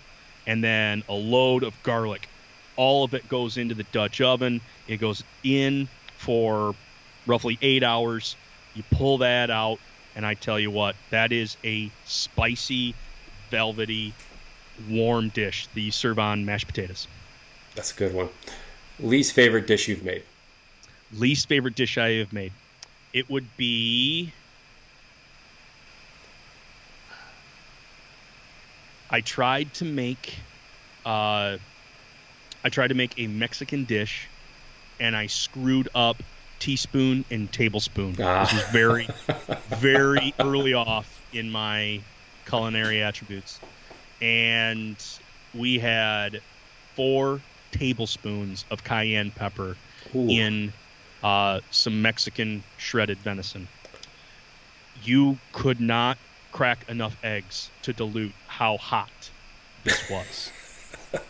and then a load of garlic. All of it goes into the Dutch oven. It goes in for roughly eight hours. You pull that out, and I tell you what, that is a spicy, velvety, warm dish that you serve on mashed potatoes. That's a good one. Least favorite dish you've made? Least favorite dish I have made. It would be. I tried to make. Uh, I tried to make a Mexican dish, and I screwed up teaspoon and tablespoon. Ah. This was very, (laughs) very early off in my culinary attributes, and we had four tablespoons of cayenne pepper Ooh. in uh, some Mexican shredded venison. You could not crack enough eggs to dilute how hot this was. (laughs)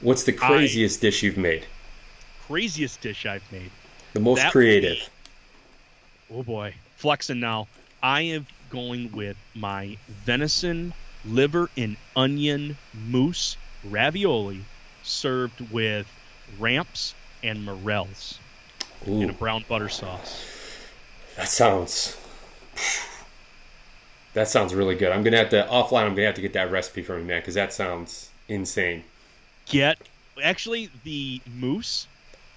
What's the craziest I, dish you've made? Craziest dish I've made. The most that creative. Be, oh boy, flexing now. I am going with my venison liver and onion mousse ravioli served with ramps and morels. Ooh. in a brown butter sauce. That sounds. That sounds really good. I'm gonna have to offline. I'm gonna have to get that recipe from you, man, because that sounds insane. Get actually the mousse,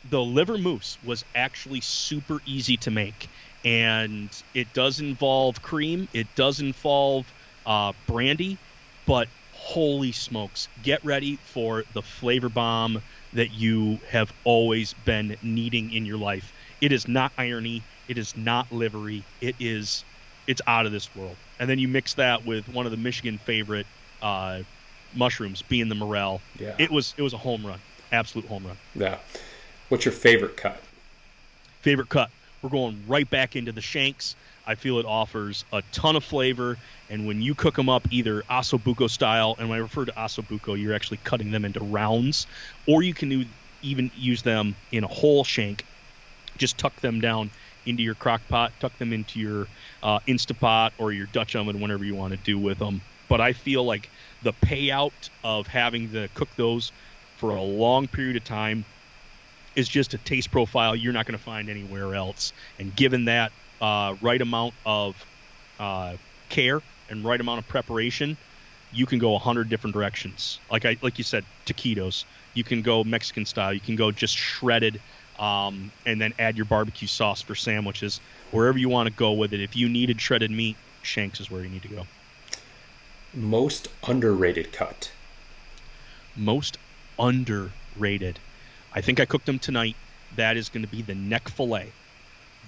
the liver mousse was actually super easy to make, and it does involve cream. It does involve uh, brandy, but holy smokes, get ready for the flavor bomb that you have always been needing in your life. It is not irony. It is not livery. It is, it's out of this world. And then you mix that with one of the Michigan favorite uh, mushrooms, being the morel. Yeah. It was it was a home run, absolute home run. Yeah. What's your favorite cut? Favorite cut. We're going right back into the shanks. I feel it offers a ton of flavor. And when you cook them up, either ossobuco style, and when I refer to ossobuco, you're actually cutting them into rounds, or you can even use them in a whole shank. Just tuck them down into your crock pot, tuck them into your uh, Instapot or your Dutch oven, whatever you want to do with them. But I feel like the payout of having to cook those for a long period of time is just a taste profile you're not going to find anywhere else. And given that uh, right amount of uh, care and right amount of preparation, you can go a hundred different directions. Like I like you said, taquitos. You can go Mexican style. You can go just shredded, um, and then add your barbecue sauce for sandwiches. Wherever you want to go with it. If you needed shredded meat, Shanks is where you need to go. Most underrated cut. Most underrated. I think I cooked them tonight. That is going to be the neck fillet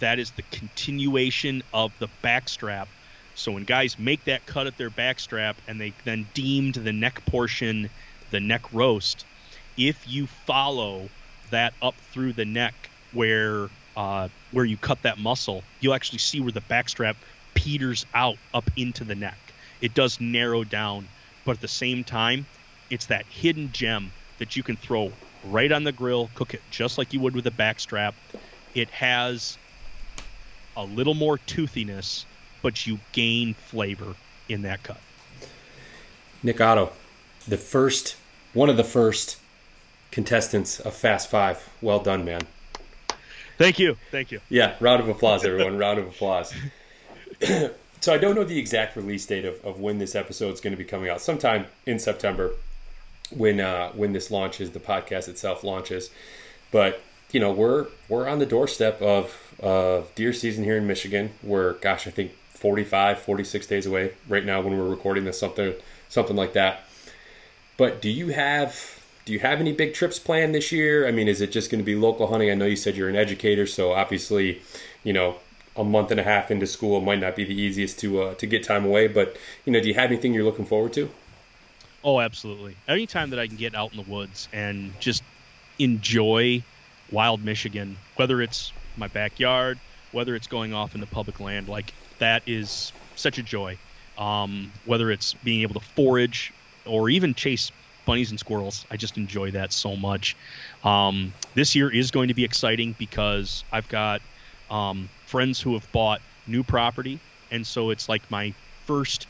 that is the continuation of the backstrap. So when guys make that cut at their backstrap and they then deemed the neck portion the neck roast, if you follow that up through the neck where uh, where you cut that muscle, you'll actually see where the backstrap peters out up into the neck. It does narrow down, but at the same time, it's that hidden gem that you can throw right on the grill, cook it just like you would with a backstrap. It has a little more toothiness, but you gain flavor in that cut. Nick Otto, the first, one of the first contestants of Fast Five. Well done, man. Thank you. Thank you. Yeah, round of applause, everyone. round of applause. (clears throat) so I don't know the exact release date of, of when this episode is going to be coming out. Sometime in September, when uh, when this launches, the podcast itself launches. But you know, we're we're on the doorstep of of deer season here in Michigan. We're gosh, I think 45, 46 days away right now when we're recording this, something something like that. But do you have do you have any big trips planned this year? I mean, is it just going to be local hunting? I know you said you're an educator, so obviously, you know, a month and a half into school might not be the easiest to uh, to get time away. But you know, do you have anything you're looking forward to? Oh, absolutely. Anytime that I can get out in the woods and just enjoy wild Michigan, whether it's my backyard, whether it's going off into public land, like that is such a joy. Um, whether it's being able to forage or even chase bunnies and squirrels. I just enjoy that so much. Um, this year is going to be exciting because I've got um, friends who have bought new property, and so it's like my first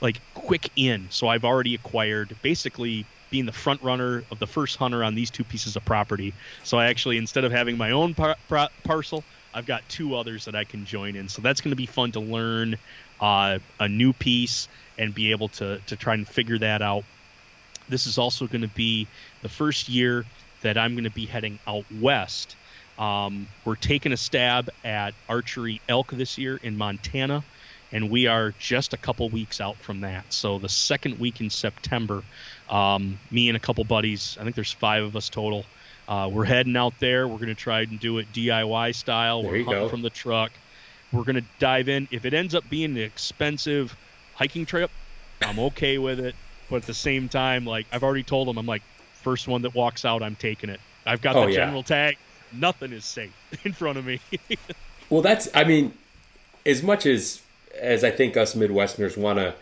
like quick in. So I've already acquired basically being the front runner of the first hunter on these two pieces of property. So I actually instead of having my own par- par- parcel, I've got two others that I can join in. So that's going to be fun to learn uh, a new piece and be able to to try and figure that out this is also going to be the first year that I'm going to be heading out west. Um, we're taking a stab at archery elk this year in Montana, and we are just a couple weeks out from that. So the second week in September, um, me and a couple buddies, I think there's five of us total. Uh, we're heading out there. We're going to try and do it DIY style. There we're hunting go. from the truck. We're going to dive in. If it ends up being an expensive hiking trip, I'm okay with it. But at the same time, like I've already told them, I'm like, first one that walks out, I'm taking it. I've got oh, the yeah. general tag. Nothing is safe (laughs) in front of me. (laughs) well, that's. I mean, as much as as I think us Midwesterners want to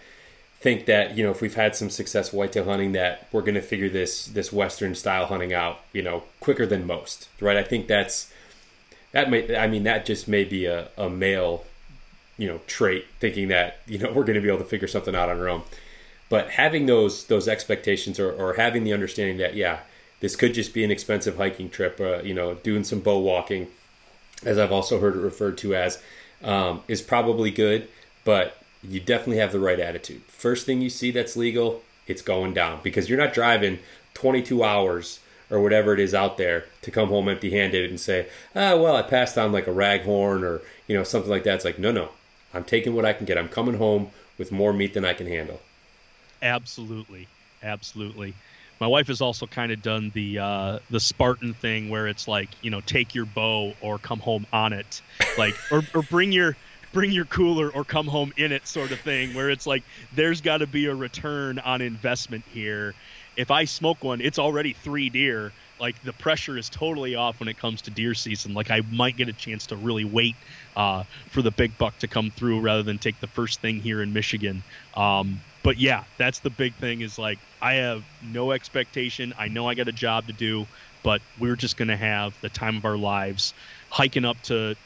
think that you know if we've had some success whitetail hunting that we're going to figure this this Western style hunting out you know quicker than most, right? I think that's that may. I mean, that just may be a, a male you know trait thinking that you know (laughs) we're going to be able to figure something out on our own but having those those expectations or, or having the understanding that yeah this could just be an expensive hiking trip uh, you know doing some bow walking as i've also heard it referred to as um, is probably good but you definitely have the right attitude. First thing you see that's legal it's going down because you're not driving 22 hours or whatever it is out there to come home empty handed and say ah well i passed on like a raghorn or you know something like that. It's like no no. I'm taking what i can get. I'm coming home with more meat than i can handle. Absolutely, absolutely. My wife has also kind of done the uh, the Spartan thing where it's like you know take your bow or come home on it, like or, or bring your bring your cooler or come home in it sort of thing where it's like there's got to be a return on investment here. If I smoke one, it's already three deer. Like the pressure is totally off when it comes to deer season. Like I might get a chance to really wait uh, for the big buck to come through rather than take the first thing here in Michigan. Um, but yeah, that's the big thing is like I have no expectation. I know I got a job to do, but we're just going to have the time of our lives hiking up to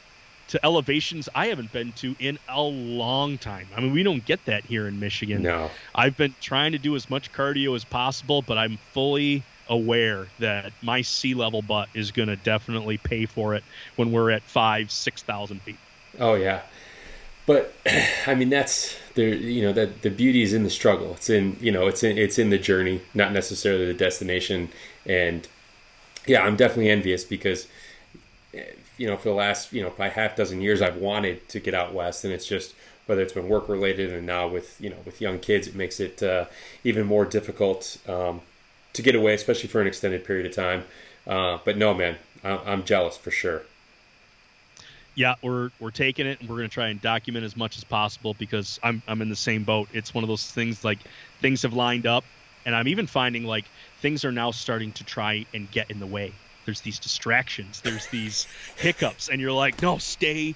to elevations I haven't been to in a long time. I mean, we don't get that here in Michigan. No. I've been trying to do as much cardio as possible, but I'm fully aware that my sea level butt is going to definitely pay for it when we're at five, six thousand feet. Oh yeah, but (clears throat) I mean that's the you know that the beauty is in the struggle. It's in you know it's in it's in the journey, not necessarily the destination. And yeah, I'm definitely envious because you know for the last you know by half dozen years I've wanted to get out west, and it's just whether it's been work related and now with you know with young kids, it makes it uh, even more difficult um, to get away, especially for an extended period of time. Uh, but no, man, I'm jealous for sure yeah, we're we're taking it and we're going to try and document as much as possible because I'm I'm in the same boat. It's one of those things like things have lined up and I'm even finding like things are now starting to try and get in the way. There's these distractions, there's these hiccups and you're like, "No, stay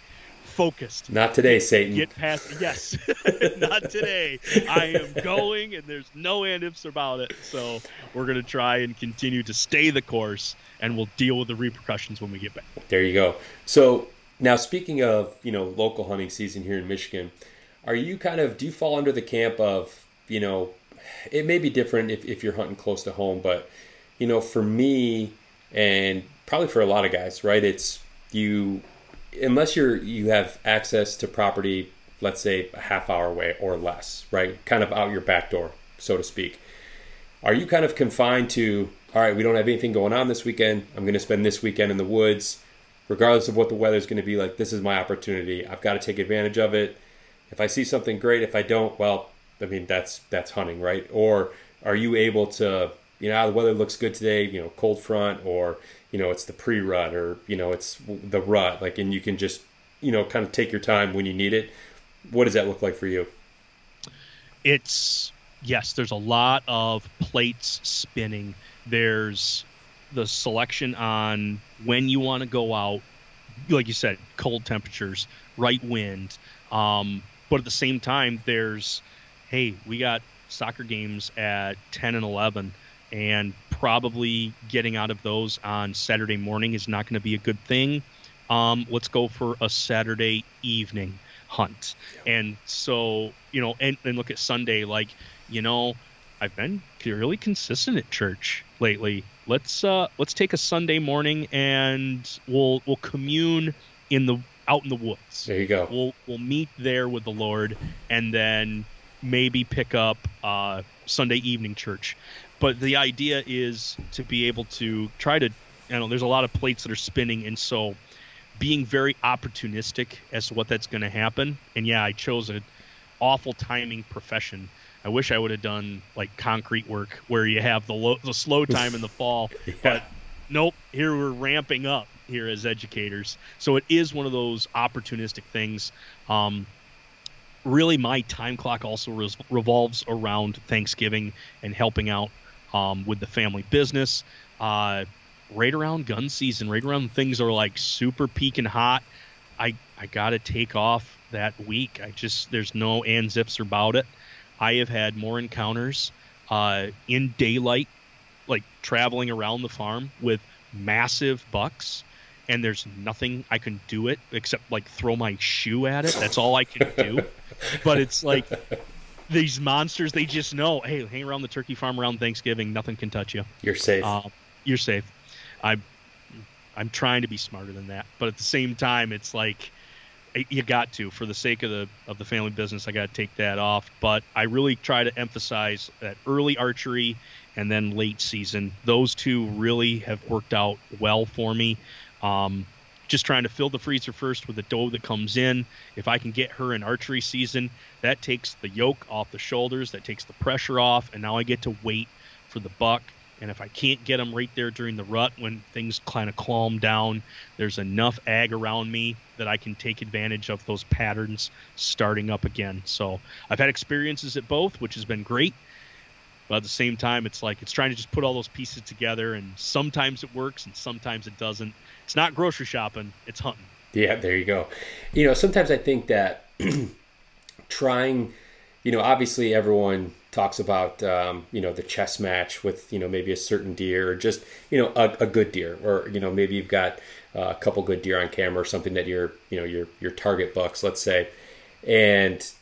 focused. Not today, Satan. Get past yes. (laughs) Not today. I am going and there's no and ifs about it. So, we're going to try and continue to stay the course and we'll deal with the repercussions when we get back. There you go. So, now, speaking of you know local hunting season here in Michigan, are you kind of do you fall under the camp of you know it may be different if, if you're hunting close to home, but you know for me and probably for a lot of guys, right? It's you unless you're you have access to property, let's say a half hour away or less, right? Kind of out your back door, so to speak. Are you kind of confined to all right, we don't have anything going on this weekend. I'm going to spend this weekend in the woods, regardless of what the weather's going to be like. This is my opportunity. I've got to take advantage of it. If I see something great, if I don't, well, I mean that's that's hunting, right? Or are you able to, you know, the weather looks good today, you know, cold front, or you know, it's the pre-rut, or you know, it's the rut, like, and you can just, you know, kind of take your time when you need it. What does that look like for you? It's yes, there's a lot of plates spinning there's the selection on when you want to go out, like you said, cold temperatures, right wind. Um, but at the same time, there's, hey, we got soccer games at 10 and 11, and probably getting out of those on Saturday morning is not going to be a good thing. Um, let's go for a Saturday evening hunt. And so, you know, and, and look at Sunday, like, you know, I've been really consistent at church lately. Let's uh, let's take a Sunday morning and we'll we'll commune in the out in the woods. There you go. We'll we'll meet there with the Lord and then maybe pick up uh, Sunday evening church. But the idea is to be able to try to. You know, there's a lot of plates that are spinning, and so being very opportunistic as to what that's going to happen. And yeah, I chose an awful timing profession I wish I would have done like concrete work where you have the low, the slow (laughs) time in the fall, (laughs) yeah. but nope. Here we're ramping up here as educators, so it is one of those opportunistic things. Um, really, my time clock also res- revolves around Thanksgiving and helping out um, with the family business. Uh, right around gun season, right around things are like super peaking hot. I I gotta take off that week. I just there's no ands ifs about it. I have had more encounters uh, in daylight, like traveling around the farm with massive bucks, and there's nothing I can do it except like throw my shoe at it. That's all I can do. (laughs) but it's like these monsters, they just know, hey, hang around the turkey farm around Thanksgiving, nothing can touch you. You're safe. Uh, you're safe. I'm I'm trying to be smarter than that, but at the same time, it's like you got to for the sake of the of the family business. I got to take that off, but I really try to emphasize that early archery and then late season. Those two really have worked out well for me. Um, just trying to fill the freezer first with the doe that comes in. If I can get her in archery season, that takes the yoke off the shoulders, that takes the pressure off, and now I get to wait for the buck and if I can't get them right there during the rut when things kind of calm down, there's enough ag around me that I can take advantage of those patterns starting up again. So I've had experiences at both, which has been great. But at the same time, it's like it's trying to just put all those pieces together, and sometimes it works and sometimes it doesn't. It's not grocery shopping, it's hunting. Yeah, there you go. You know, sometimes I think that (clears throat) trying, you know, obviously everyone talks about um, you know the chess match with you know maybe a certain deer or just you know a, a good deer or you know maybe you've got uh, a couple good deer on camera or something that you're you know your your target bucks let's say and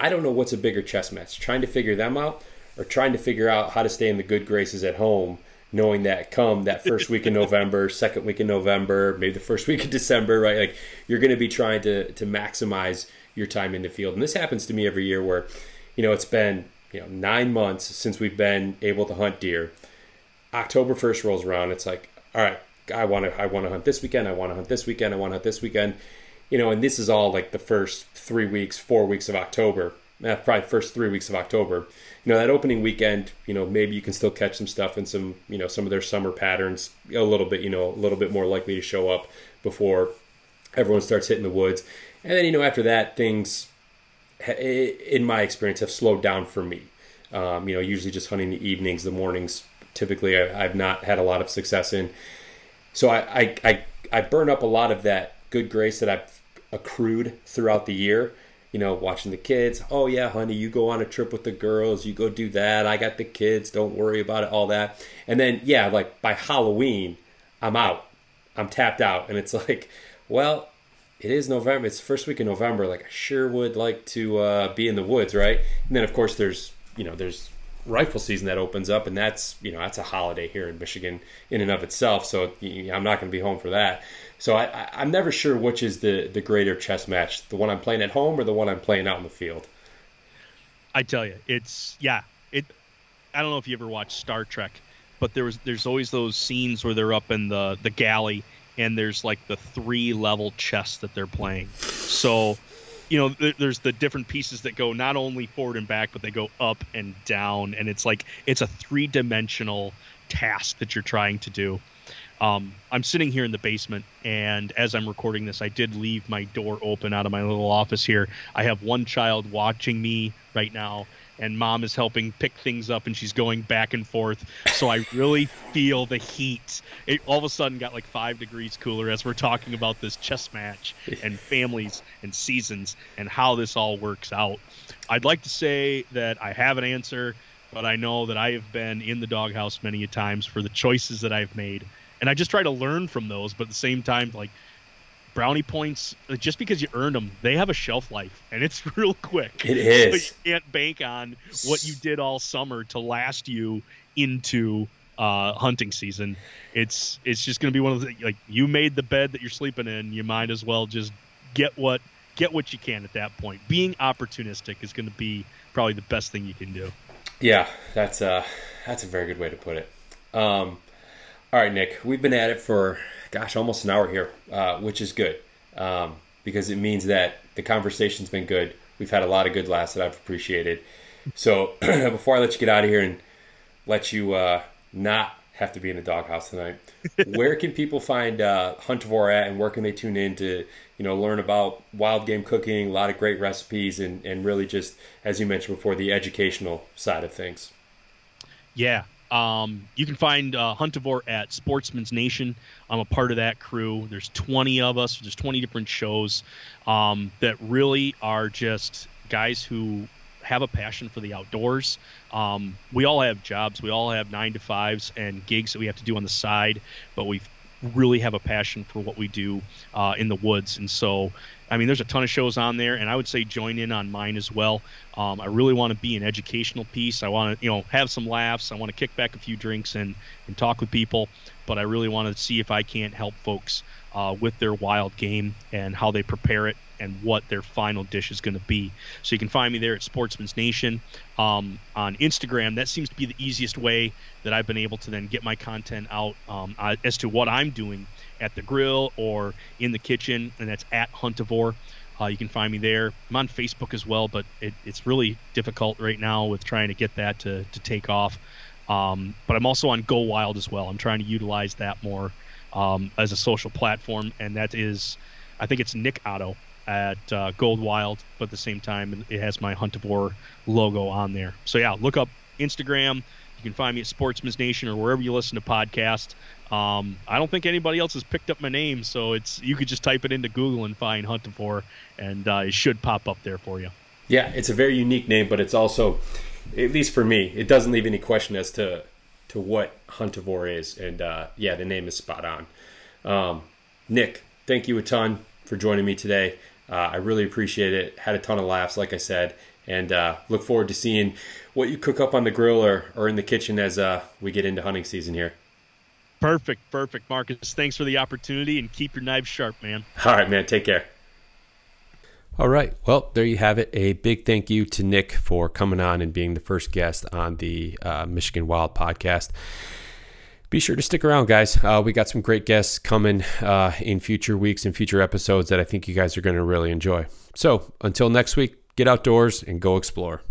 I don't know what's a bigger chess match trying to figure them out or trying to figure out how to stay in the good graces at home knowing that come that first week in November, (laughs) second week in November, maybe the first week of December, right? Like you're going to be trying to to maximize your time in the field, and this happens to me every year where, you know, it's been you know nine months since we've been able to hunt deer. October first rolls around. It's like, all right, I want to I want to hunt this weekend. I want to hunt this weekend. I want to hunt this weekend. You know, and this is all like the first three weeks, four weeks of October. Uh, probably first three weeks of October. You know, that opening weekend. You know, maybe you can still catch some stuff and some you know some of their summer patterns a little bit. You know, a little bit more likely to show up before everyone starts hitting the woods. And then you know after that things in my experience, have slowed down for me. Um, you know, usually just hunting the evenings, the mornings. Typically, I, have not had a lot of success in. So I, I, I, I burn up a lot of that good grace that I've accrued throughout the year. You know, watching the kids. Oh yeah, honey, you go on a trip with the girls. You go do that. I got the kids. Don't worry about it. All that. And then yeah, like by Halloween, I'm out. I'm tapped out, and it's (laughs) like, well, it is November. It's first week in November. Like I sure would like to uh, be in the woods, right? And then of course there's you know there's rifle season that opens up, and that's you know that's a holiday here in Michigan in and of itself. So I'm not going to be home for that. So I, I'm never sure which is the the greater chess match, the one I'm playing at home or the one I'm playing out in the field. I tell you, it's yeah. It. I don't know if you ever watched Star Trek, but there was there's always those scenes where they're up in the the galley and there's like the three level chess that they're playing. So you know, there's the different pieces that go not only forward and back, but they go up and down, and it's like it's a three dimensional task that you're trying to do. Um, I'm sitting here in the basement, and as I'm recording this, I did leave my door open out of my little office here. I have one child watching me right now, and mom is helping pick things up and she's going back and forth. So I really feel the heat. It all of a sudden got like five degrees cooler as we're talking about this chess match and families and seasons and how this all works out. I'd like to say that I have an answer, but I know that I have been in the doghouse many a times for the choices that I've made. And I just try to learn from those, but at the same time, like brownie points just because you earned them they have a shelf life and it's (laughs) real quick. It is so you can't bank on what you did all summer to last you into uh, hunting season. It's it's just going to be one of the like you made the bed that you're sleeping in. You might as well just get what get what you can at that point. Being opportunistic is going to be probably the best thing you can do. Yeah that's uh that's a very good way to put it. Um all right nick we've been at it for gosh, almost an hour here, uh, which is good um, because it means that the conversation's been good. We've had a lot of good laughs that I've appreciated. So (clears throat) before I let you get out of here and let you uh, not have to be in the doghouse tonight, (laughs) where can people find uh, Huntivore at, and where can they tune in to you know learn about wild game cooking, a lot of great recipes, and and really just as you mentioned before, the educational side of things. Yeah, um, you can find uh, Huntivore at Sportsman's Nation. I'm a part of that crew. There's 20 of us. There's 20 different shows um, that really are just guys who have a passion for the outdoors. Um, we all have jobs. We all have nine to fives and gigs that we have to do on the side, but we really have a passion for what we do uh, in the woods. And so I mean, there's a ton of shows on there, and I would say join in on mine as well. Um, I really want to be an educational piece. I want to, you know, have some laughs. I want to kick back a few drinks and and talk with people. But I really want to see if I can't help folks uh, with their wild game and how they prepare it and what their final dish is going to be. So you can find me there at Sportsman's Nation um, on Instagram. That seems to be the easiest way that I've been able to then get my content out um, as to what I'm doing at the grill or in the kitchen, and that's at Huntivore. Uh, you can find me there. I'm on Facebook as well, but it, it's really difficult right now with trying to get that to, to take off. Um, but I'm also on Go Wild as well. I'm trying to utilize that more um, as a social platform, and that is, I think it's Nick Otto at uh, Go Wild, but at the same time, it has my Huntivore logo on there. So yeah, look up Instagram. You can find me at Sportsman's Nation or wherever you listen to podcasts. Um, I don't think anybody else has picked up my name, so it's you could just type it into Google and find Huntivore, and uh, it should pop up there for you. Yeah, it's a very unique name, but it's also, at least for me, it doesn't leave any question as to to what Huntivore is, and uh, yeah, the name is spot on. Um, Nick, thank you a ton for joining me today. Uh, I really appreciate it. Had a ton of laughs, like I said, and uh, look forward to seeing what you cook up on the grill or, or in the kitchen as uh, we get into hunting season here. Perfect, perfect, Marcus. Thanks for the opportunity and keep your knives sharp, man. All right, man. Take care. All right. Well, there you have it. A big thank you to Nick for coming on and being the first guest on the uh, Michigan Wild podcast. Be sure to stick around, guys. Uh, we got some great guests coming uh, in future weeks and future episodes that I think you guys are going to really enjoy. So until next week, get outdoors and go explore.